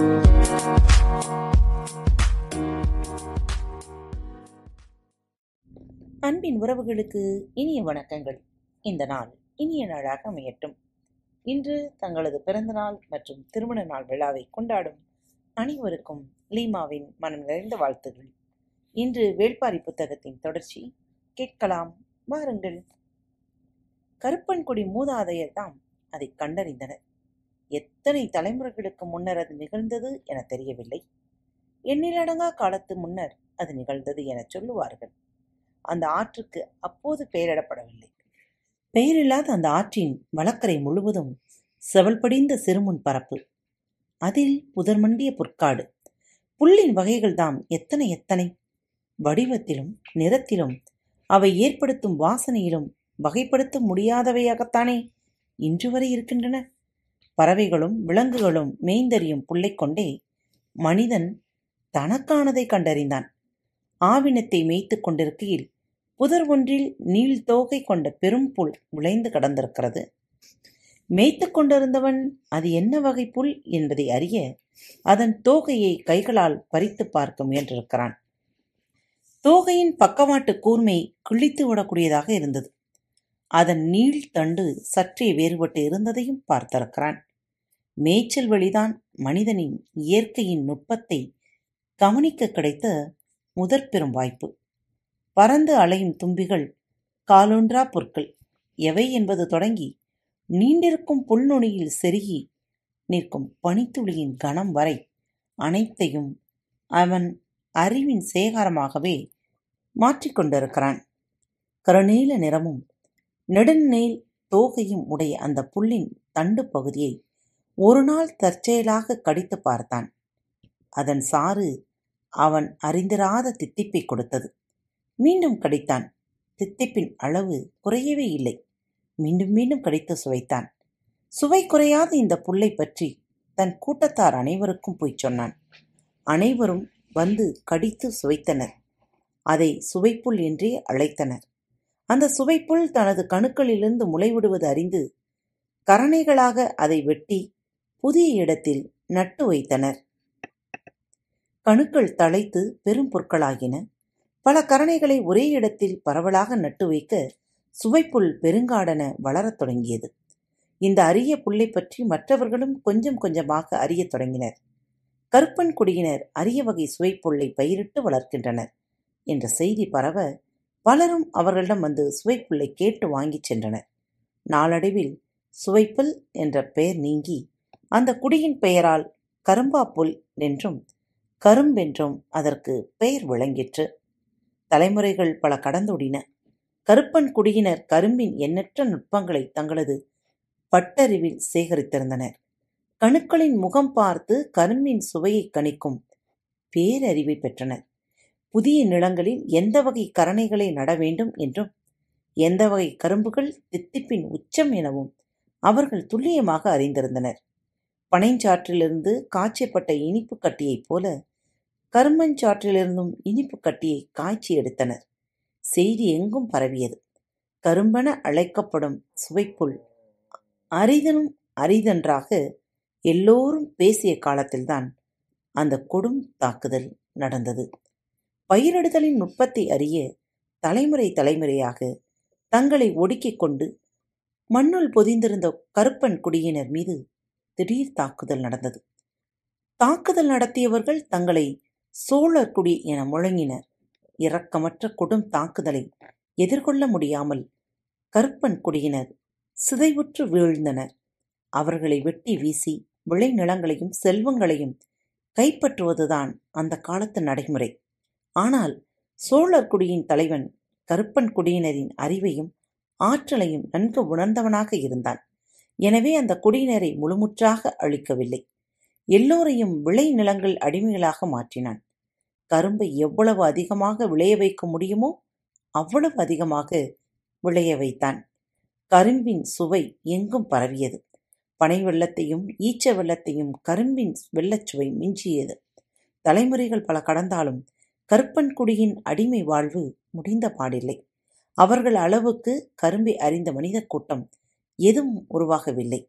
அன்பின் உறவுகளுக்கு இனிய வணக்கங்கள். இந்த நாள் இனிய நாளாக அமையட்டும். இன்று தங்களது பிறந்தநாள் மற்றும் திருமண நாள் விழாவை கொண்டாடும் அனைவருக்கும் லீமாவின் மனம் நிறைந்த வாழ்த்துகள். இன்று வேள்பாரி புத்தகத்தின் தொடர்ச்சி. கேட்கலாம் வாருங்கள். கருப்பன்குடி மூதாதையர் தாம் அதை கண்டறிந்தனர். எத்தனை தலைமுறைகளுக்கு முன்னர் அது நிகழ்ந்தது என தெரியவில்லை. எண்ணிலடங்கா காலத்து முன்னர் அது நிகழ்ந்தது எனச் சொல்லுவார்கள். அந்த ஆற்றுக்கு அப்போது பெயரிடப்படவில்லை. பெயரில்லாத அந்த ஆற்றின் வழக்கரை முழுவதும் செவல்படிந்த சிறுமுன் பரப்பு. அதில் புதர்மண்டிய புற்காடு. புல்லின் வகைகள் தாம் எத்தனை எத்தனை. வடிவத்திலும் நிறத்திலும் அவை ஏற்படுத்தும் வாசனையிலும் வகைப்படுத்த முடியாதவையாகத்தானே இன்று வரை இருக்கின்றன. பறவைகளும் விலங்குகளும் மேய்ந்தறியும் புல்லை கொண்டே மனிதன் தனக்கானதை கண்டறிந்தான். ஆவினத்தை மேய்த்து கொண்டிருக்கையில் புதர் ஒன்றில் நீள் தோகை கொண்ட பெரும் புல் விளைந்து கடந்திருக்கிறது. மேய்த்து கொண்டிருந்தவன் அது என்ன வகை புல் என்பதை அறிய அதன் தோகையை கைகளால் பறித்து பார்க்க முயன்றிருக்கிறான். தோகையின் பக்கவாட்டு கூர்மை கிழித்து விடக்கூடியதாக இருந்தது. அதன் நீள் தண்டு சற்றே வேறுபட்டு இருந்ததையும் பார்த்திருக்கிறான். மேய்ச்சல் வழிதான் மனிதனின் இயற்கையின் நுட்பத்தை கவனிக்க கிடைத்த முதற் பெரும் வாய்ப்பு. பறந்து அலையும் தும்பிகள் காலொன்றா பொருட்கள் எவை என்பது தொடங்கி நீண்டிருக்கும் புல்நுனியில் செருகி நிற்கும் பனித்துளியின் கணம் வரை அனைத்தையும் அவன் அறிவின் சேகாரமாகவே மாற்றிக்கொண்டிருக்கிறான் கருநீல நிறமும் நெடுநீள் தோகையும் உடைய அந்த புல்லின் தண்டு பகுதியை ஒரு நாள் தற்செயலாக கடித்து பார்த்தான். அதன் சாறு அவன் அறிந்திராத தித்திப்பை கொடுத்தது. மீண்டும் கடித்தான். தித்திப்பின் அளவு குறையவே இல்லை. மீண்டும் மீண்டும் கடித்து சுவைத்தான். சுவை குறையாத இந்த புல்லை பற்றி தன் கூட்டத்தார் அனைவருக்கும் போய் சொன்னான். அனைவரும் வந்து கடித்து சுவைத்தனர். அதை சுவைப்புல் என்றே அழைத்தனர். அந்த சுவைப்புல் தனது கணுக்களிலிருந்து முளைவிடுவது அறிந்து கரணைகளாக அதை வெட்டி புதிய இடத்தில் நட்டு வைத்தனர். கணுக்கள் தழைத்து பெரும் பொருட்களாகின பல கரணைகளை ஒரே இடத்தில் பரவலாக நட்டு வைக்க சுவைப்புல் பெருங்காடன வளரத் தொடங்கியது. இந்த அரிய புல்லை பற்றி மற்றவர்களும் கொஞ்சம் கொஞ்சமாக அறியத் தொடங்கினர். கருப்பன் குடியினர் அரிய வகை சுவைப்புல்லை பயிரிட்டு வளர்க்கின்றனர் என்ற செய்தி பரவ பலரும் அவர்களிடம் வந்து சுவைப்புல்லை கேட்டு வாங்கிச் சென்றனர். நாளடைவில் சுவைப்புல் என்ற பெயர் நீங்கி அந்த குடியின் பெயரால் கரும்பா புல் என்றும் கரும்பென்றும் அதற்கு பெயர் விளங்கிற்று. தலைமுறைகள் பல கடந்தோடின. கருப்பன் குடியினர் கரும்பின் எண்ணற்ற நுட்பங்களை தங்களது பட்டறிவில் சேகரித்திருந்தனர். கணுக்களின் முகம் பார்த்து கரும்பின் சுவையை கணிக்கும் பேரறிவை பெற்றனர். புதிய நிலங்களில் எந்த வகை கரணைகளை நட வேண்டும் என்றும் எந்த வகை கரும்புகள் தித்திப்பின் உச்சம் எனவும் அவர்கள் துல்லியமாக அறிந்திருந்தனர். பனைஞ்சாற்றிலிருந்து காய்ச்சப்பட்ட இனிப்பு கட்டியைப் போல கரும்பஞ்சாற்றிலிருந்தும் இனிப்பு கட்டியை காய்ச்சி எடுத்தனர். செய்தி எங்கும் பரவியது. கரும்பென அழைக்கப்படும் சுவைப்புள் அரிதனும் அரிதன்றாக எல்லோரும் பேசிய காலத்தில்தான் அந்த கொடும் தாக்குதல் நடந்தது. பயிரிடுதலின் நுட்பத்தை அறிய தலைமுறை தலைமுறையாக தங்களை ஒடுக்கிக் கொண்டு மண்ணுள் பொதிந்திருந்த கருப்பன் குடியினர் மீது திடீர் தாக்குதல் நடந்தது. தாக்குதல் நடத்தியவர்கள் தங்களை சோழர் குடி என முழங்கினர். இரக்கமற்ற கொடும் தாக்குதலை எதிர்கொள்ள முடியாமல் கருப்பன் குடியினர் சிதைவுற்று வீழ்ந்தனர். அவர்களை வெட்டி வீசி விளைநிலங்களையும் செல்வங்களையும் கைப்பற்றுவதுதான் அந்த காலத்து நடைமுறை. ஆனால் சோழர் குடியின் தலைவன் கருப்பன் குடியினரின் அறிவையும் ஆற்றலையும் நன்கு உணர்ந்தவனாக இருந்தான். எனவே அந்த குடியினரை முழுமுற்றாக அழிக்கவில்லை. எல்லோரையும் விளை நிலங்கள் அடிமைகளாக மாற்றினான். கரும்பை எவ்வளவு அதிகமாக விளைய வைக்க முடியுமோ அவ்வளவு அதிகமாக விளைய வைத்தான். கரும்பின் சுவை எங்கும் பரவியது. பனை வெள்ளத்தையும் ஈச்ச வெள்ளத்தையும் கரும்பின் வெள்ளச்சுவை மிஞ்சியது. தலைமுறைகள் பல கடந்தாலும் கருப்பன்குடியின் அடிமை வாழ்வு முடிந்த பாடில்லை. அவர்கள் அளவுக்கு கரும்பை அறிந்த மனித கூட்டம் எதுவும் உருவாகவில்லை.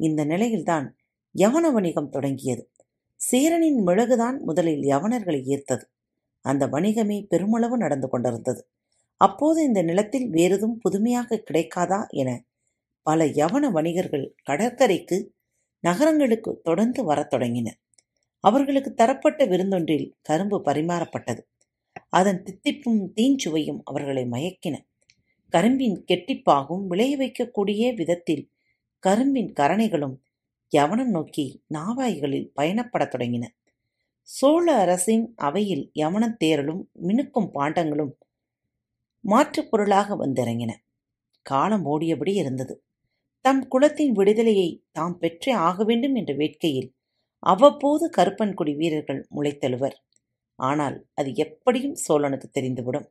இந்த நிலையில்தான் யவன வணிகம் தொடங்கியது. சேரனின் மிளகுதான் முதலில் யவனர்களை ஈர்த்தது. அந்த வணிகமே பெருமளவு நடந்து கொண்டிருந்தது. அப்போது இந்த நிலத்தில் வேறெதும் புதுமையாக கிடைக்காதா என பல யவன வணிகர்கள் கடற்கரைக்கு நகரங்களுக்கு தொடர்ந்து வரத் தொடங்கினர் அவர்களுக்கு தரப்பட்ட விருந்தொன்றில் கரும்பு பரிமாறப்பட்டது. அதன் தித்திப்பும் தீஞ்சுவையும் அவர்களை மயக்கின. கரும்பின் கெட்டிப்பாகும் விளைய வைக்கக்கூடிய விதத்தில் கரும்பின் கரணைகளும் யவனம் நோக்கி நாவாய்களில் பயணப்படத் தொடங்கின. சோழ அரசின் அவையில் யவனத் தேரலும் மினுக்கும் பாண்டங்களும் மாற்றுப் பொருளாக வந்திறங்கின. காலம் ஓடியபடி இருந்தது. தம் குலத்தின் விடுதலையை தாம் பெற்றே ஆக வேண்டும் என்ற வேட்கையில் அவ்வப்போது கருப்பன்குடி வீரர்கள் முளைத்தழுவர். ஆனால் அது எப்படியும் சோழனுக்கு தெரிந்துவிடும்.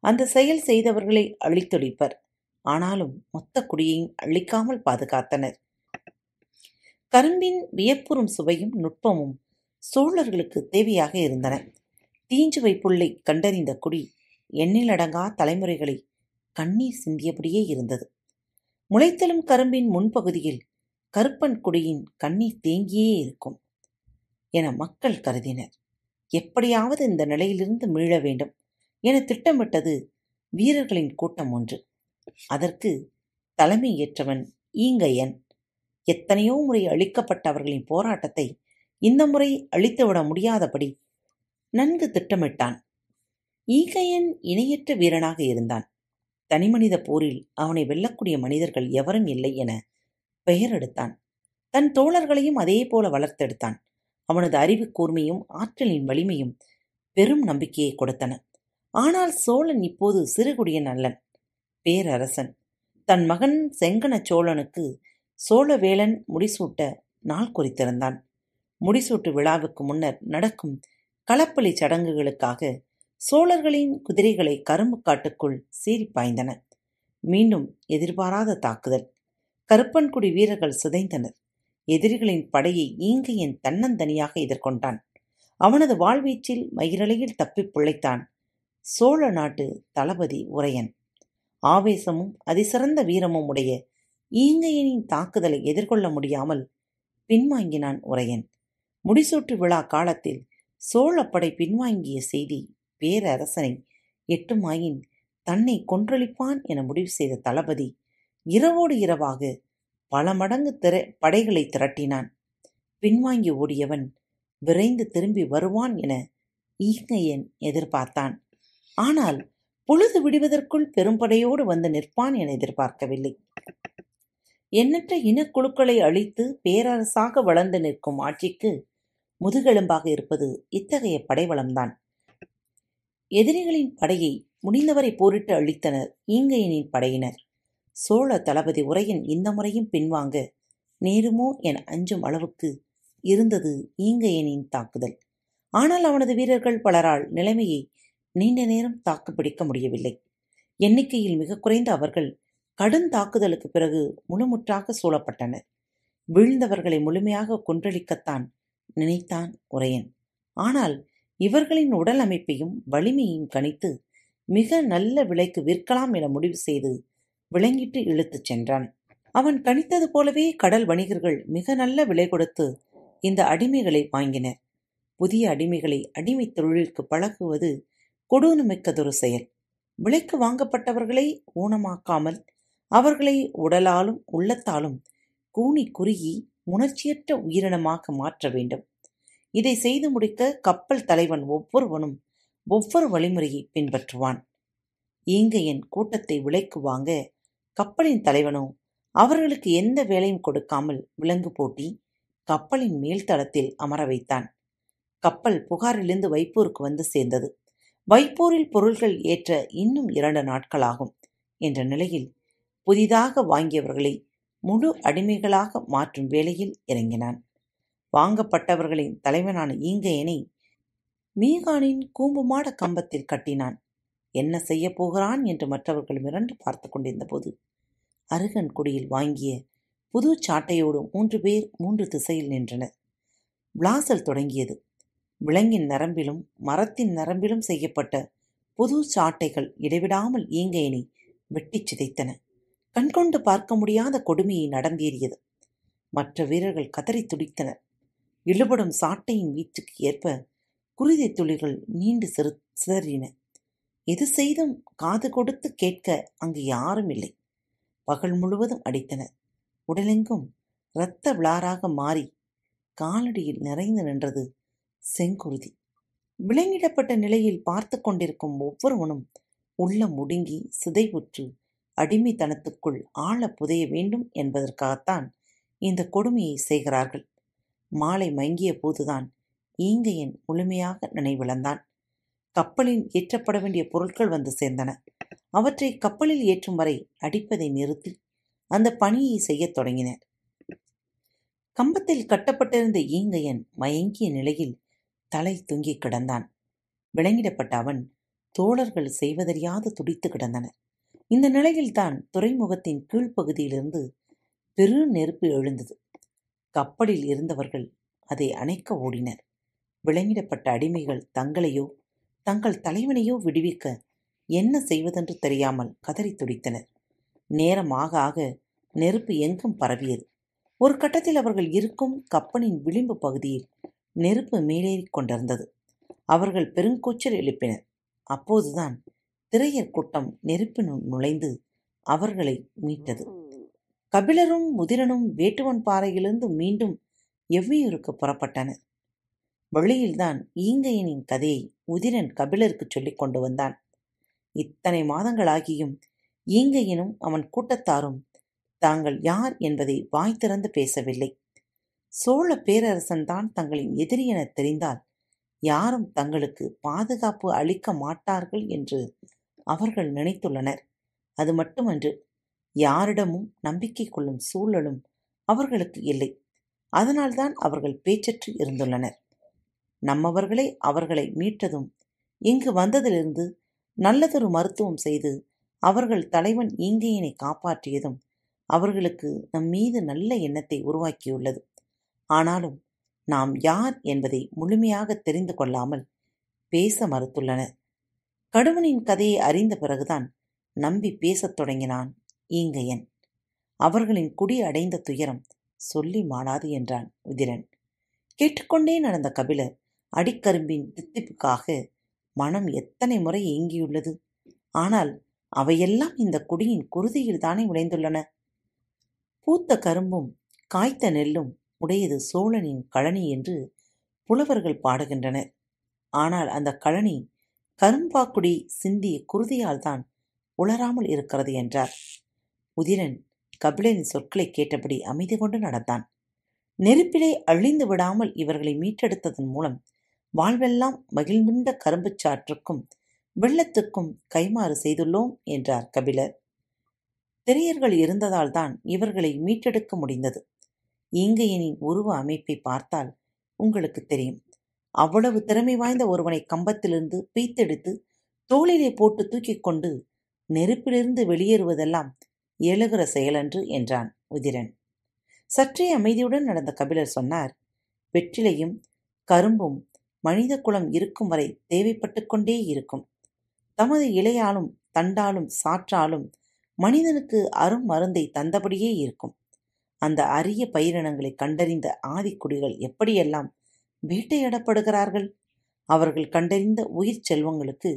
அந்த செயல் செய்தவர்களை அழித்தொழிப்பர். ஆனாலும் மொத்த குடியையும் அழிக்காமல் பாதுகாத்தனர். கரும்பின் வியப்புறும் சுவையும் நுட்பமும் சோழர்களுக்கு தேவையாக இருந்தன. தீஞ்சுவை புல்லை கண்டறிந்த குடி எண்ணிலடங்கா தலைமுறைகளை கண்ணீர் சிந்தியபடியே இருந்தது. முளைத்தலும் கரும்பின் முன்பகுதியில் கருப்பன் குடியின் கண்ணீர் தேங்கியே இருக்கும் என மக்கள் கருதினர். எப்படியாவது இந்த நிலையிலிருந்து மீள வேண்டும். என திட்டமிட்டது வீரர்களின் கூட்டம் ஒன்று. அதற்கு தலைமை ஏற்றவன் ஈங்கையன். எத்தனையோ முறை அழிக்கப்பட்ட அவர்களின் போராட்டத்தை இந்த முறை அழித்துவிட முடியாதபடி நன்கு திட்டமிட்டான். ஈகையன் இணையற்ற வீரனாக இருந்தான். தனிமனித போரில் அவனை வெல்லக்கூடிய மனிதர்கள் எவரும் இல்லை என பெயர் எடுத்தான். தன் தோழர்களையும் அதே போல வளர்த்தெடுத்தான். அவனது அறிவு கூர்மையும் ஆற்றலின் வலிமையும் பெரும் நம்பிக்கையை கொடுத்தன. ஆனால் சோழன் இப்போது சிறுகுடியன் அல்லன். பேரரசன். தன் மகன் செங்கன சோழனுக்கு சோழவேளன் முடிசூட்ட நாள் குறித்திருந்தான். முடிசூட்டு விழாவுக்கு முன்னர் நடக்கும் களப்பலி சடங்குகளுக்காக சோழர்களின் குதிரைகளை கரும்பு காட்டுக்குள் சீறி பாய்ந்தன. மீண்டும் எதிர்பாராத தாக்குதல். கருப்பன்குடி வீரர்கள் சிதைந்தனர். எதிரிகளின் படையை ஈங்கையின் தன்னந்தனியாக எதிர்கொண்டான். அவனது வாழ்வீச்சில் மயிரலையில் தப்பிப் பிழைத்தான். சோழ நாட்டு தளபதி உரையன். ஆவேசமும் அதிசிறந்த வீரமும் உடைய ஈங்கையனின் தாக்குதலை எதிர்கொள்ள முடியாமல் பின்வாங்கினான் உரையன். முடிசூட்டு விழா காலத்தில் சோழப்படை பின்வாங்கிய செய்தி பேரரசனை எட்டுமாயின் தன்னை கொன்றளிப்பான் என முடிவு செய்த தளபதி இரவோடு இரவாக பல மடங்கு திர படைகளை திரட்டினான். பின்வாங்கி ஓடியவன் விரைந்து திரும்பி வருவான் என ஈங்கையன் எதிர்பார்த்தான். ஆனால் பொழுது விடுவதற்குள் பெரும்படையோடு வந்து நிற்பான் என எதிர்பார்க்கவில்லை. எண்ணற்ற இனக்குழுக்களை அழித்து பேரரசாக வளர்ந்து நிற்கும் ஆட்சிக்கு முதுகெலும்பாக இருப்பது இத்தகைய படைவளம்தான். எதிரிகளின் படையை முடிந்தவரை போரிட்டு அழித்தனர் ஈங்கையனின் படையினர். சோழ தளபதி உரையின் இந்த முறையும் பின்வாங்க நேருமோ என அஞ்சும் அளவுக்கு இருந்தது ஈங்கையனின் தாக்குதல். ஆனால் அவனது வீரர்கள் பலரால் நிலைமையை நீண்ட நேரம் தாக்குப்பிடிக்க முடியவில்லை. எண்ணிக்கையில் மிக குறைந்த அவர்கள் கடும் தாக்குதலுக்கு பிறகு முழுமுற்றாக சூழப்பட்டனர். வீழ்ந்தவர்களை முழுமையாக கொன்றளிக்கத்தான் நினைத்தான் உரையன். ஆனால் இவர்களின் உடல் அமைப்பையும் வலிமையையும் கணித்து மிக நல்ல விலைக்கு விற்கலாம் என முடிவு செய்து விளங்கிட்டு இழுத்துச் சென்றான். அவன் கணித்தது போலவே கடல் வணிகர்கள் மிக நல்ல விலை கொடுத்து இந்த அடிமைகளை வாங்கினர். புதிய அடிமைகளை அடிமை தொழிலுக்கு பழகுவது கொடூரமிக்கதொரு செயல். விலைக்கு வாங்கப்பட்டவர்களை ஊனமாக்காமல் அவர்களை உடலாலும் உள்ளத்தாலும் கூனி குறுகி உணர்ச்சியற்ற உயிரினமாக மாற்ற வேண்டும். இதை செய்து முடிக்க கப்பல் தலைவன் ஒவ்வொருவனும் ஒவ்வொரு வழிமுறையை பின்பற்றுவான். ஈங்கையின் கூட்டத்தை விலைக்கு வாங்க கப்பலின் தலைவனோ அவர்களுக்கு எந்த வேலையும் கொடுக்காமல் விலங்கு போட்டி கப்பலின் மேல்தளத்தில் அமர வைத்தான். கப்பல் புகாரிலிருந்து வைப்பூருக்கு வந்து சேர்ந்தது. வைப்பூரில் பொருள்கள் ஏற்ற இன்னும் இரண்டு நாட்களாகும் என்ற நிலையில் புதிதாக வாங்கியவர்களை முழு அடிமைகளாக மாற்றும் வேலையில் இறங்கினான். வாங்கப்பட்டவர்களின் தலைவனான ஈங்கையனை மீகானின் கூம்புமாட கம்பத்தில் கட்டினான். என்ன செய்யப் போகிறான் என்று மற்றவர்கள் மிரண்டு பார்த்து கொண்டிருந்தபோது அருகன் குடியில் வாங்கிய புது சாட்டையோடு மூன்று பேர் மூன்று திசையில் நின்றனர். விளாசல் தொடங்கியது. விலங்கின் நரம்பிலும் மரத்தின் நரம்பிலும் செய்யப்பட்ட புது சாட்டைகள் இடைவிடாமல் ஈங்கையினை வெட்டிச் சிதைத்தன. கண்கொண்டு பார்க்க முடியாத கொடுமையை நடந்தேறியது. மற்ற வீரர்கள் கதறி துடித்தனர். இழுபடும் சாட்டையின் வீச்சுக்கு ஏற்ப குருதி துளிகள் நீண்டு சிறு சிதறின. எது செய்தும் காது கொடுத்து கேட்க அங்கு யாரும் இல்லை. பகல் முழுவதும் அடித்தனர் உடலெங்கும் இரத்த விளாராக மாறி காலடியில் நிறைந்து நின்றது செங்குருதி. விலங்கிடப்பட்ட நிலையில் பார்த்து கொண்டிருக்கும் ஒவ்வொருவனும் உள்ளம் முடுங்கி சிதைவுற்று அடிமைத்தனத்துக்குள் ஆழ புதைய வேண்டும் என்பதற்காகத்தான் இந்த கொடுமையை செய்கிறார்கள். மாலை மங்கிய போதுதான் ஈங்கையன் முழுமையாக நினைவிழந்தான். கப்பலில் ஏற்றப்பட வேண்டிய பொருட்கள் வந்து சேர்ந்தன. அவற்றை கப்பலில் ஏற்றும் வரை அடிப்பதை நிறுத்தி அந்த பணியை செய்யத் தொடங்கினர். கம்பத்தில் கட்டப்பட்டிருந்த ஈங்கையன் மயங்கிய நிலையில் தலை தொங்கி கிடந்தான். விளங்கிடப்பட்ட அவன் தோழர்கள் செய்வதறியாது துடித்து கிடந்தனர் இந்த நிலையில்தான் துறைமுகத்தின் கீழ்ப்பகுதியிலிருந்து பெரு நெருப்பு எழுந்தது. கப்பலில் இருந்தவர்கள் அதை அணைக்க ஓடினர். விளங்கிடப்பட்ட அடிமைகள் தங்களையோ தங்கள் தலைவனையோ விடுவிக்க என்ன செய்வதென்று தெரியாமல் கதறி துடித்தனர். நேரம் ஆக ஆக நெருப்பு எங்கும் பரவியது. ஒரு கட்டத்தில் அவர்கள் இருக்கும் கப்பலின் விளிம்பு பகுதியில் நெருப்பு மேலேறிக் கொண்டிருந்தது. அவர்கள் பெருங்கூச்சல் எழுப்பினர். அப்போதுதான் திரையர் கூட்டம் நெருப்பினுள் நுழைந்து அவர்களை மீட்டது. கபிலரும் முதிரனும் வேட்டுவன் பாறையிலிருந்து மீண்டும் எவ்வியூருக்கு புறப்பட்டனர். வழியில்தான் ஈங்கையனின் கதையை உதிரன் கபிலருக்கு சொல்லிக் கொண்டு வந்தான். இத்தனை மாதங்களாகியும் ஈங்கையனும் அவன் கூட்டத்தாரும் தாங்கள் யார் என்பதை வாய் திறந்து பேசவில்லை. சோழ பேரரசன்தான் தங்களின் எதிரி என தெரிந்தால் யாரும் தங்களுக்கு பாதுகாப்பு அளிக்க மாட்டார்கள் என்று அவர்கள் நினைத்துள்ளனர். அது மட்டுமன்று யாரிடமும் நம்பிக்கை கொள்ளும் சூழலும் அவர்களுக்கு இல்லை. அதனால்தான் அவர்கள் பேச்சற்று இருந்துள்ளனர். நம்மவர்களே அவர்களை மீட்டதும் இங்கு வந்ததிலிருந்து நல்லதொரு மருத்துவம் செய்து அவர்கள் தலைவன் ஈங்கையனை காப்பாற்றியதும் அவர்களுக்கு நம் மீது நல்ல எண்ணத்தை உருவாக்கியுள்ளது. ஆனாலும் நாம் யார் என்பதை முழுமையாக தெரிந்து கொள்ளாமல் பேச மறுத்துள்ளனர். கடுவனின் கதையை அறிந்த பிறகுதான் நம்பி பேசத் தொடங்கினான் ஈங்கையன். அவர்களின் குடி அடைந்த துயரம் சொல்லி மாளாது என்றான் உதிரன். கேட்டுக்கொண்டே நடந்த கபிலர் அடிக்கரும்பின் தித்திப்புக்காக மனம் எத்தனை முறை ஏங்கியுள்ளது. ஆனால் அவையெல்லாம் இந்த குடியின் குருதியில் தானே விளைந்துள்ளன பூத்த கரும்பும் காய்த்த நெல்லும் உடையது சோழனின் கழனி என்று புலவர்கள் பாடுகின்றனர். ஆனால் அந்த கழனி கரும்பாக்குடி சிந்திய குருதியால் தான் உளராமல் இருக்கிறது என்றார். உதிரன் கபிலனின் சொற்களை கேட்டபடி அமைதி கொண்டு நடந்தான். நெருப்பிலே அழிந்து விடாமல் இவர்களை மீட்டெடுத்ததன் மூலம் வாழ்வெல்லாம் மகிழ்ந்துண்ட கரும்புச் சாற்றுக்கும் வெள்ளத்துக்கும் கைமாறு செய்துள்ளோம் என்றார் கபிலர். திரையர்கள் இருந்ததால்தான் இவர்களை மீட்டெடுக்க முடிந்தது. ஈங்கையனின் உருவ அமைப்பை பார்த்தால் உங்களுக்கு தெரியும். அவ்வளவு திறமை வாய்ந்த ஒருவனை கம்பத்திலிருந்து பீத்தெடுத்து தோளிலே போட்டு தூக்கிக் கொண்டு நெருப்பிலிருந்து வெளியேறுவதெல்லாம் எழுகிற செயலன்று என்றான் உதிரன். சற்றே அமைதியுடன் நடந்த கபிலர் சொன்னார் வெற்றிலையும் கரும்பும் மனித குலம் இருக்கும் வரை தேவைப்பட்டு கொண்டே இருக்கும். தமது இலையாலும் தண்டாலும் சாற்றாலும் மனிதனுக்கு அரும் மருந்தை தந்தபடியே இருக்கும். அந்த அரிய பயிரினங்களை கண்டறிந்த ஆதிக்குடிகள் எப்படியெல்லாம் வேட்டையாடப்படுகிறார்கள்? அவர்கள் கண்டறிந்த உயிர் செல்வங்களுக்கு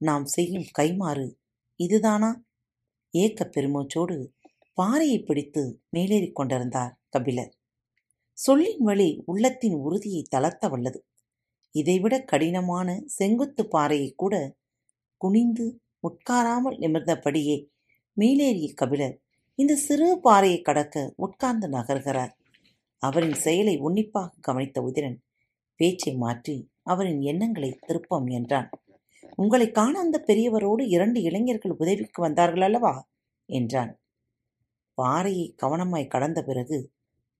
நாம் செய்யும் கைமாறு இதுதானா? ஏக்க பெருமூச்சோடு பாறையை பிடித்து மேலேறிக் கொண்டிருந்தார் கபிலர். சொல்லின் வழி உள்ளத்தின் உறுதியை தளர்த்த வல்லது. இதைவிட கடினமான செங்குத்து பாறையை கூட குனிந்து உட்காராமல் நிமிர்ந்தபடியே மேலேறிய கபிலர் இந்த சிறு பாறையை கடக்க உட்கார்ந்து நகர்கிறார் அவரின் செயலை உன்னிப்பாக கவனித்த உதிரன் பேச்சை மாற்றி அவரின் எண்ணங்களை திருப்பம் என்றான். உங்களை காண அந்த பெரியவரோடு இரண்டு இளைஞர்கள் உதவிக்கு வந்தார்கள் அல்லவா? என்றான். பாறையை கவனமாய் கடந்த பிறகு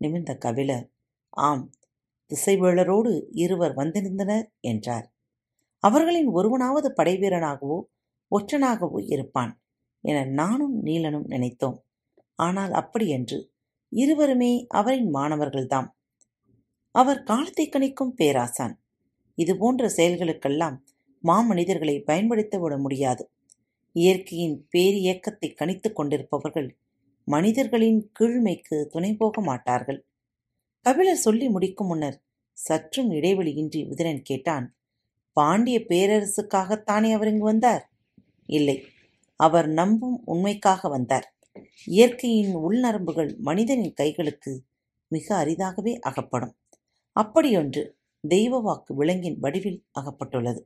நிமிர்ந்த கபிலர் ஆம் திசைவேளரோடு இருவர் வந்திருந்தனர் என்றார். அவர்களின் ஒருவனாவது படைவீரனாகவோ ஒற்றனாகவோ இருப்பான் என நானும் நீலனும் நினைத்தோம். ஆனால் அப்படியன்று இருவருமே அவரின் மாணவர்கள்தாம். அவர் காலத்தை கணிக்கும் பேராசான். இதுபோன்ற செயல்களுக்கெல்லாம் மாமனிதர்களை பயன்படுத்த விட முடியாது. இயற்கையின் பேரியக்கத்தை கணித்துக் கொண்டிருப்பவர்கள் மனிதர்களின் கீழ்மைக்கு துணை போக மாட்டார்கள். கபிலர் சொல்லி முடிக்கும் முன்னர் சற்றும் இடைவெளியின்றி உதிரன் கேட்டான் பாண்டிய பேரரசுக்காகத்தானே அவர் இங்கு வந்தார்? இல்லை அவர் நம்பும் உண்மைக்காக வந்தார். இயற்கையின் உள்நரம்புகள் மனிதனின் கைகளுக்கு மிக அரிதாகவே அகப்படும். அப்படியொன்று தெய்வ வாக்கு விலங்கின் வடிவில் அகப்பட்டுள்ளது.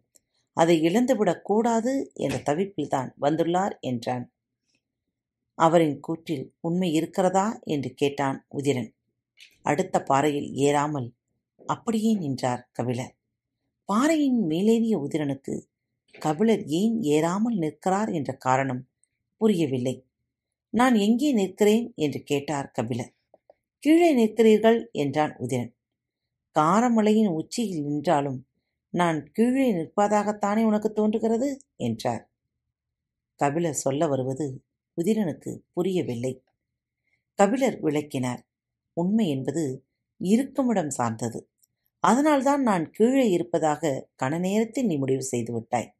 அதை இழந்துவிடக் கூடாது என்ற தவிப்பில்தான் வந்துள்ளார் என்றான். அவரின் கூற்றில் உண்மை இருக்கிறதா என்று கேட்டான் உதிரன். அடுத்த பாறையில் ஏறாமல் அப்படியே நின்றார் கபிலர். பாறையின் மேலேறிய உதிரனுக்கு கபிலர் ஏன் ஏறாமல் நிற்கிறார் என்ற காரணம் புரியவில்லை. நான் எங்கே நிற்கிறேன்? என்று கேட்டார் கபிலர் கீழே நிற்கிறீர்கள் என்றான் உதிரன் காரமலையின் உச்சியில் நின்றாலும் நான் கீழே நிற்பதாகத்தானே உனக்கு தோன்றுகிறது? என்றார். கபிலர் சொல்ல வருவது உதிரனுக்கு புரியவில்லை. கபிலர் விளக்கினார். உண்மை என்பது இருக்குமிடம் சார்ந்தது. அதனால்தான் நான் கீழே இருப்பதாக கன நேரத்தில் நீ முடிவு செய்து விட்டாய்.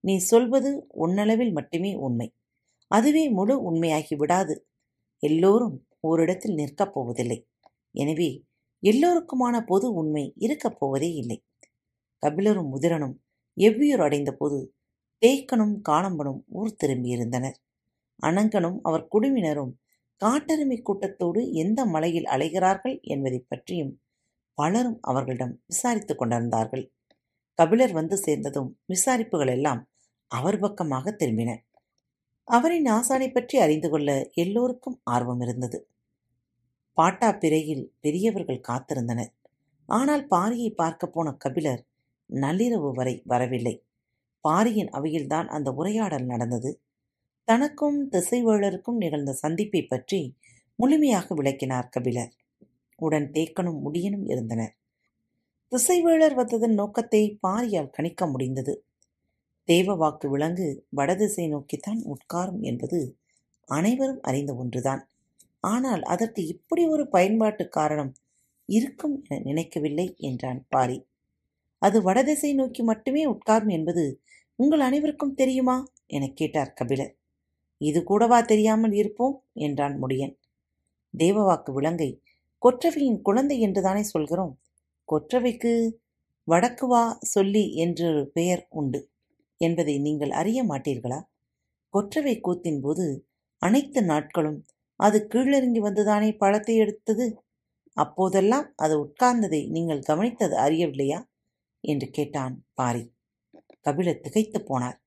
நீ சொல்வது உன்னளவில் மட்டுமே உண்மை. அதுவே முழு உண்மையாகி விடாது. எல்லோரும் ஓரிடத்தில் நிற்கப் போவதில்லை. எனவே எல்லோருக்குமான பொது உண்மை இருக்கப் போவதே இல்லை. கபிலரும் முதிரனும் எவ்வியூர் அடைந்தபோது தேக்கனும் காணம்பனும் ஊர் திரும்பியிருந்தனர். அனங்கனும் அவர் குழுவினரும் காட்டெருமை கூட்டத்தோடு எந்த மலையில் அலைகிறார்கள் என்பதைப் பற்றியும் பலரும் அவர்களிடம் விசாரித்துக் கொண்டிருந்தார்கள். கபிலர் வந்து சேர்ந்ததும் விசாரிப்புகள் எல்லாம் அவர் பக்கமாக திரும்பின. அவரின் ஆசானை பற்றி அறிந்து கொள்ள எல்லோருக்கும் ஆர்வம் இருந்தது. பாட்டா பிறையில் பெரியவர்கள் காத்திருந்தனர். ஆனால் பாரியை பார்க்க போன கபிலர் நள்ளிரவு வரை வரவில்லை. பாரியின் அவையில்தான் அந்த உரையாடல் நடந்தது. தனக்கும் திசைவேளருக்கும் நிகழ்ந்த சந்திப்பை பற்றி முழுமையாக விளக்கினார் கபிலர். உடன் தேக்கனும் முடியனும் இருந்தனர். திசைவேளர் வந்ததன் நோக்கத்தை பாரியால் கணிக்க முடிந்தது. தேவ வாக்கு விலங்கு வடதிசை நோக்கித்தான் உட்காரும் என்பது அனைவரும் அறிந்த ஒன்றுதான். ஆனால் அதற்கு இப்படி ஒரு பயன்பாட்டு காரணம் இருக்கும் என நினைக்கவில்லை என்றான் பாரி. அது வடதிசை நோக்கி மட்டுமே உட்காரும் என்பது உங்கள் அனைவருக்கும் தெரியுமா? எனக் கேட்டார் கபிலர். இது கூடவா தெரியாமல் இருப்போம்? என்றான் முடியன். தேவவாக்கு விலங்கை கொற்றவையின் குழந்தை என்றுதானே சொல்கிறோம். கொற்றவைக்கு வடக்கு வா சொல்லி என்று பெயர் உண்டு. என்பதை நீங்கள் அறிய மாட்டீர்களா? கொற்றவை கூத்தின் போது அனைத்து நாட்களும் அது கீழிறங்கி வந்துதானே பழத்தை எடுத்தது? அப்போதெல்லாம் அது உட்கார்ந்ததை நீங்கள் கவனித்தது அறியவில்லையா? என்று கேட்டான் பாரி. கபிலர் திகைத்து போனார்.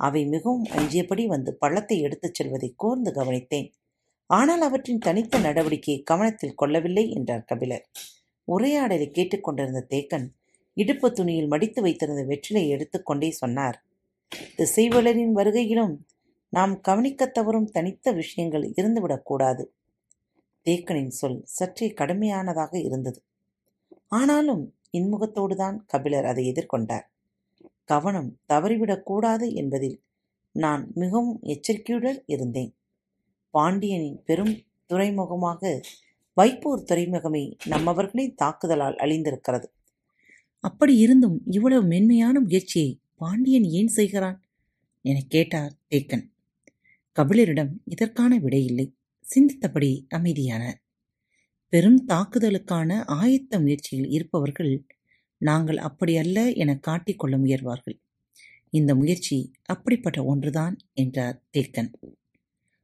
அவை மிகவும் அஞ்சியபடி வந்து பள்ளத்தை எடுத்துச் செல்வதை கூர்ந்து கவனித்தேன். ஆனால் அவற்றின் தனித்த நடவடிக்கையை கவனத்தில் கொள்ளவில்லை என்றார் கபிலர். உரையாடலை கேட்டுக்கொண்டிருந்த தேக்கன் இடுப்பு துணியில் மடித்து வைத்திருந்த வெற்றிலை எடுத்துக்கொண்டே சொன்னார். திசைவளரின் வருகையிலும் நாம் கவனிக்கத் தவறும் தனித்த விஷயங்கள் இருந்துவிடக்கூடாது தேக்கனின் சொல் சற்றே கடுமையானதாக இருந்தது. ஆனாலும் இன்முகத்தோடுதான் கபிலர் அதை எதிர்கொண்டார். கவனம் தவறிவிடக்கூடாது என்பதில் நான் மிகவும் எச்சரிக்கையுடன் இருந்தேன். பாண்டியனின் பெரும் துறைமுகமாக வைப்பூர் துறைமுகமே நம்மவர்களின் தாக்குதலால் அழிந்திருக்கிறது. அப்படி இருந்தும் இவ்வளவு மென்மையான முயற்சியை பாண்டியன் ஏன் செய்கிறான்? எனக் கேட்டார் தேக்கன். கபிலரிடம் இதற்கான விடையில்லை சிந்தித்தபடி அமைதியானார். பெரும் தாக்குதலுக்கான ஆயத்த முயற்சியில் இருப்பவர்கள் நாங்கள் அப்படியல்ல என காட்டிக்கொள்ள முயல்வார்கள். இந்த முயற்சி அப்படிப்பட்ட ஒன்றுதான் என்றார் தேக்கன்.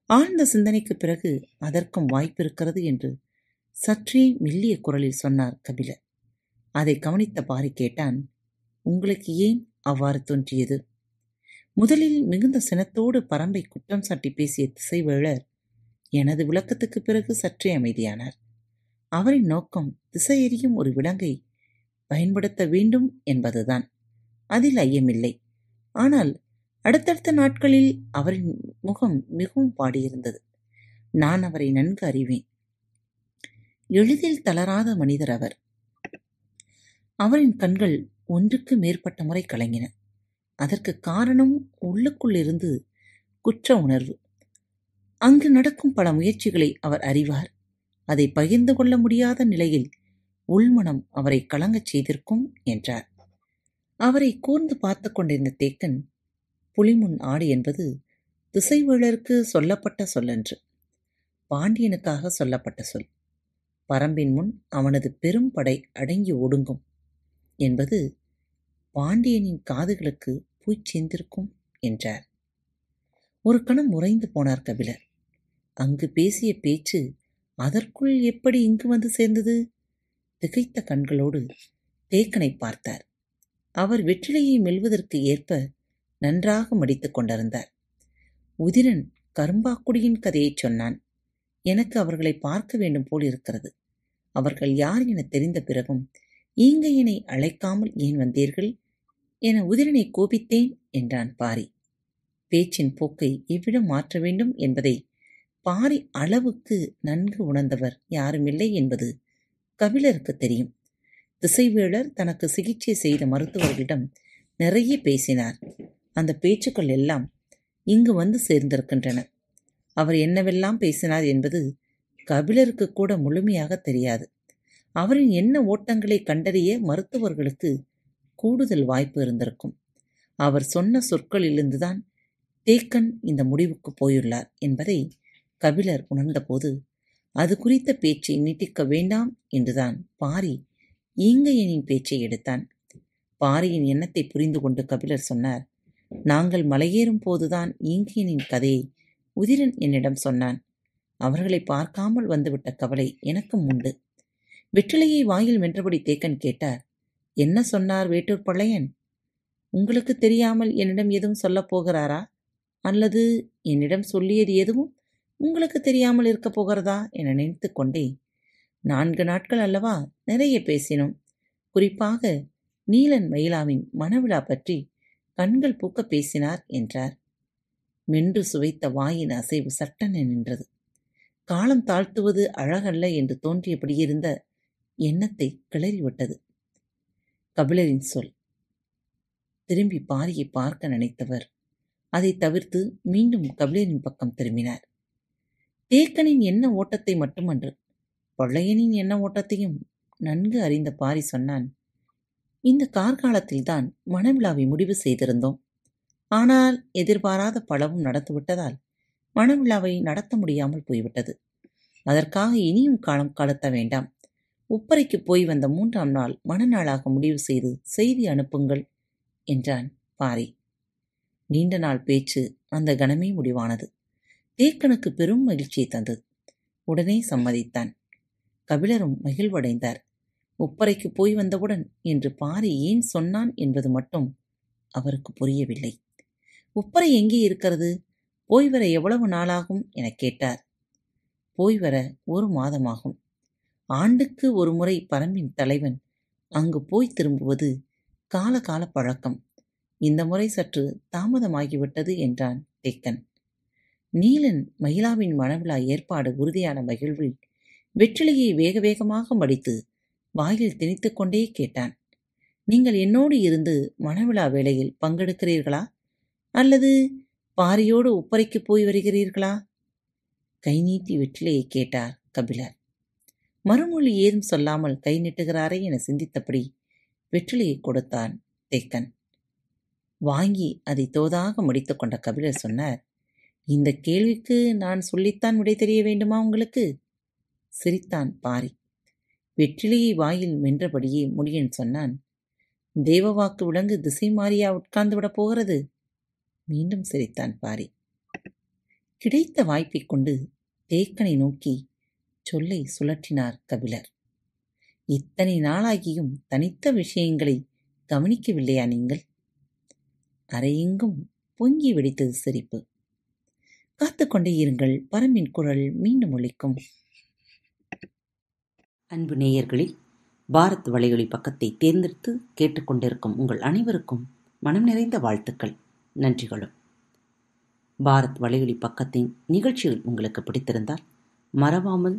ஆழ்ந்த சிந்தனைக்கு பிறகு அதற்கும் வாய்ப்பிருக்கிறது என்று சற்றே மெல்லிய குரலில் சொன்னார் கபிலர். அதை கவனித்த பாரி கேட்டான் உங்களுக்கு ஏன் அவ்வாறு தோன்றியது. முதலில் மிகுந்த சினத்தோடு பரம்பை குற்றம் சாட்டி பேசிய திசைவேளர் எனது விளக்கத்துக்கு பிறகு சற்றே அமைதியானார். அவரின் நோக்கம் திசையெறியும் ஒரு விலங்கை பயன்படுத்த வேண்டும் என்பதுதான். அதில் ஐயமில்லை. ஆனால் அடுத்தடுத்த நாட்களில் அவரின் முகம் மிகவும் பாடியிருந்தது. நான் அவரை நன்கு அறிவேன். எளிதில் தளராத மனிதர் அவர். அவரின் கண்கள் ஒன்றுக்கு மேற்பட்ட முறை கலங்கின. அதற்கு காரணம் உள்ளுக்குள் இருந்து குற்ற உணர்வு. அங்கு நடக்கும் பல முயற்சிகளை அவர் அறிவார். அதை பகிர்ந்து கொள்ள முடியாத நிலையில் உள்மனம் அவரை கலங்கச் செய்திருக்கும் என்றார். அவரை கூர்ந்து பார்த்து கொண்டிருந்த தேக்கன் புலிமுன் ஆடு என்பது திசைவேளருக்கு சொல்லப்பட்ட சொல்லன்று. பாண்டியனுக்காக சொல்லப்பட்ட சொல். பரம்பின் முன் அவனது பெரும் படை அடங்கி ஒடுங்கும். என்பது பாண்டியனின் காதுகளுக்கு பூய்ச்செந்திருக்கும் என்றார். ஒரு கணம் உறைந்து போனார் கபிலர். அங்கு பேசிய பேச்சு அதற்குள் எப்படி இங்கு வந்து சேர்ந்தது? திகைத்த கண்களோடு தேக்கனை பார்த்தார். அவர் வெற்றிலையை மெல்வதற்கு ஏற்ப நன்றாக மடித்துக் கொண்டிருந்தார். உதிரன் கரும்பாக்குடியின் கதையைச் சொன்னான். எனக்கு அவர்களை பார்க்க வேண்டும் போல் இருக்கிறது. அவர்கள் யார் என தெரிந்த பிறகும் ஈங்கையனை அழைக்காமல் ஏன் வந்தீர்கள்? என உதிரனை கோபித்தேன் என்றான் பாரி. பேச்சின் போக்கை எவ்விடம் மாற்ற வேண்டும் என்பதை பாரி அளவுக்கு நன்கு உணர்ந்தவர் யாருமில்லை என்பது கபிலருக்கு தெரியும். திசைவேளர் தனக்கு சிகிச்சை செய்த மருத்துவர்களிடம் நிறைய பேசினார். அந்த பேச்சுக்கள் எல்லாம் இங்கு வந்து சேர்ந்திருக்கின்றன. அவர் என்னவெல்லாம் பேசினார் என்பது கபிலருக்கு கூட முழுமையாக தெரியாது. அவரின் என்ன ஓட்டங்களை கண்டறிய மருத்துவர்களுக்கு கூடுதல் வாய்ப்பு இருந்திருக்கும். அவர் சொன்ன சொற்களிலிருந்துதான் தேக்கன் இந்த முடிவுக்கு போயுள்ளார் என்பதை கபிலர் உணர்ந்தபோது அது குறித்த பேச்சை நீட்டிக்க வேண்டாம் என்றுதான் பாரி ஈங்கையனின் பேச்சை எடுத்தான். பாரியின் எண்ணத்தை புரிந்து கொண்டு கபிலர் சொன்னார் நாங்கள் மலையேறும் போதுதான் ஈங்கையனின் கதையை உதிரன் என்னிடம் சொன்னான். அவர்களை பார்க்காமல் வந்துவிட்ட கவலை எனக்கும் உண்டு. வெற்றிலையை வாயில் வென்றபடி தேக்கன் கேட்டார் என்ன சொன்னார் வேட்டூர் பழையன் உங்களுக்கு தெரியாமல் என்னிடம் எதுவும் சொல்லப் போகிறாரா? அல்லது என்னிடம் சொல்லியது எதுவும் உங்களுக்கு தெரியாமல் இருக்கப் போகிறதா? என நினைத்து கொண்டேன். நான்கு நாட்கள் அல்லவா நிறைய பேசினோம். குறிப்பாக நீலன் மயிலாவின் மனவிழா பற்றி கண்கள் பூக்க பேசினார் என்றார். மென்று சுவைத்த வாயின் அசைவு சட்டென நின்றது. காலம் தாழ்த்துவது அழகல்ல என்று தோன்றியபடி இருந்த எண்ணத்தை கிளறிவிட்டது. கபிலரின் சொல். திரும்பி பாரியை பார்க்க நினைத்தவர். அதை தவிர்த்து மீண்டும் கபிலரின் பக்கம் திரும்பினார். தேக்கனின் எண்ண ஓட்டத்தை மட்டுமன்று பொள்ளையனின் எண்ண ஓட்டத்தையும் நன்கு அறிந்த பாரி சொன்னான் இந்த கார்காலத்தில்தான் மணவிழாவை முடிவு செய்திருந்தோம். ஆனால் எதிர்பாராத பலவும் நடந்துவிட்டதால் மணவிழாவை நடத்த முடியாமல் போய்விட்டது. அதற்காக இனியும் காலம் கடத்த வேண்டாம். உப்பரைக்கு போய் வந்த மூன்றாம் நாள் மணநாளாக முடிவு செய்து செய்தி அனுப்புங்கள் என்றான் பாரி. நீண்ட நாள் பேச்சு அந்த கணமே முடிவானது. தேக்கனுக்கு பெரும் மகிழ்ச்சியை தந்தது. உடனே சம்மதித்தான். கபிலரும் மகிழ்வடைந்தார். உப்பரைக்கு போய் வந்தவுடன் என்று பாரி ஏன் சொன்னான் என்பது மட்டும் அவருக்கு புரியவில்லை. உப்பரை எங்கே இருக்கிறது? போய் வர எவ்வளவு நாளாகும் எனக் கேட்டார். போய் வர ஒரு மாதமாகும். ஆண்டுக்கு ஒரு முறை பரம்பின் தலைவன் அங்கு போய் திரும்புவது காலகால பழக்கம். இந்த முறை சற்று தாமதமாகிவிட்டது என்றான் தேக்கன். நீலன் மகிழாவின் மணவிழா ஏற்பாடு உறுதியான மகிழ்வில் வெற்றிலையை வேக வேகமாக மடித்து வாயில் திணித்து கொண்டே கேட்டான். நீங்கள் என்னோடு இருந்து மணவிழா வேளையில் பங்கெடுக்கிறீர்களா? அல்லது பாரியோடு உப்பரைக்கு போய் வருகிறீர்களா? கை நீட்டி வெற்றிலையை கேட்டார் கபிலர். மறுமொழி ஏதும் சொல்லாமல் கை நீட்டுகிறாரே என சிந்தித்தபடி வெற்றிலையை கொடுத்தான் தேக்கன். வாங்கி அதை தோதாக முடித்து கொண்ட கபிலர் சொன்னார் இந்த கேள்விக்கு நான் சொல்லித்தான் விடை தெரிய வேண்டுமா உங்களுக்கு? சிரித்தான் பாரி. வெற்றிலையை வாயில் மென்றபடியே முடியன் சொன்னான் தேவவாக்கு விலங்கு திசை மாறியா உட்கார்ந்து விடப் போகிறது? மீண்டும் சிரித்தான் பாரி. கிடைத்த வாய்ப்பைக் கொண்டு தேக்கனை நோக்கி சொல்லை சுழற்றினார் கபிலர். இத்தனை நாளாகியும் தனித்த விஷயங்களை கவனிக்கவில்லையா நீங்கள்? அறையெங்கும் பொங்கி வெடித்தது சிரிப்பு. காத்துக்கொண்டே இருங்கள் பரம்பின் குரல் மீண்டும் ஒழிக்கும் அன்பு நேயர்களில் பாரத் வலையொலி பக்கத்தை தேர்ந்தெடுத்து கேட்டுக்கொண்டிருக்கும் உங்கள் அனைவருக்கும் மனம் நிறைந்த வாழ்த்துக்கள் நன்றிகளும். பாரத் வலையொலி பக்கத்தின் நிகழ்ச்சிகள் உங்களுக்கு பிடித்திருந்தால் மறவாமல்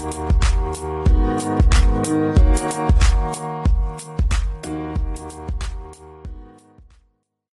Thank you.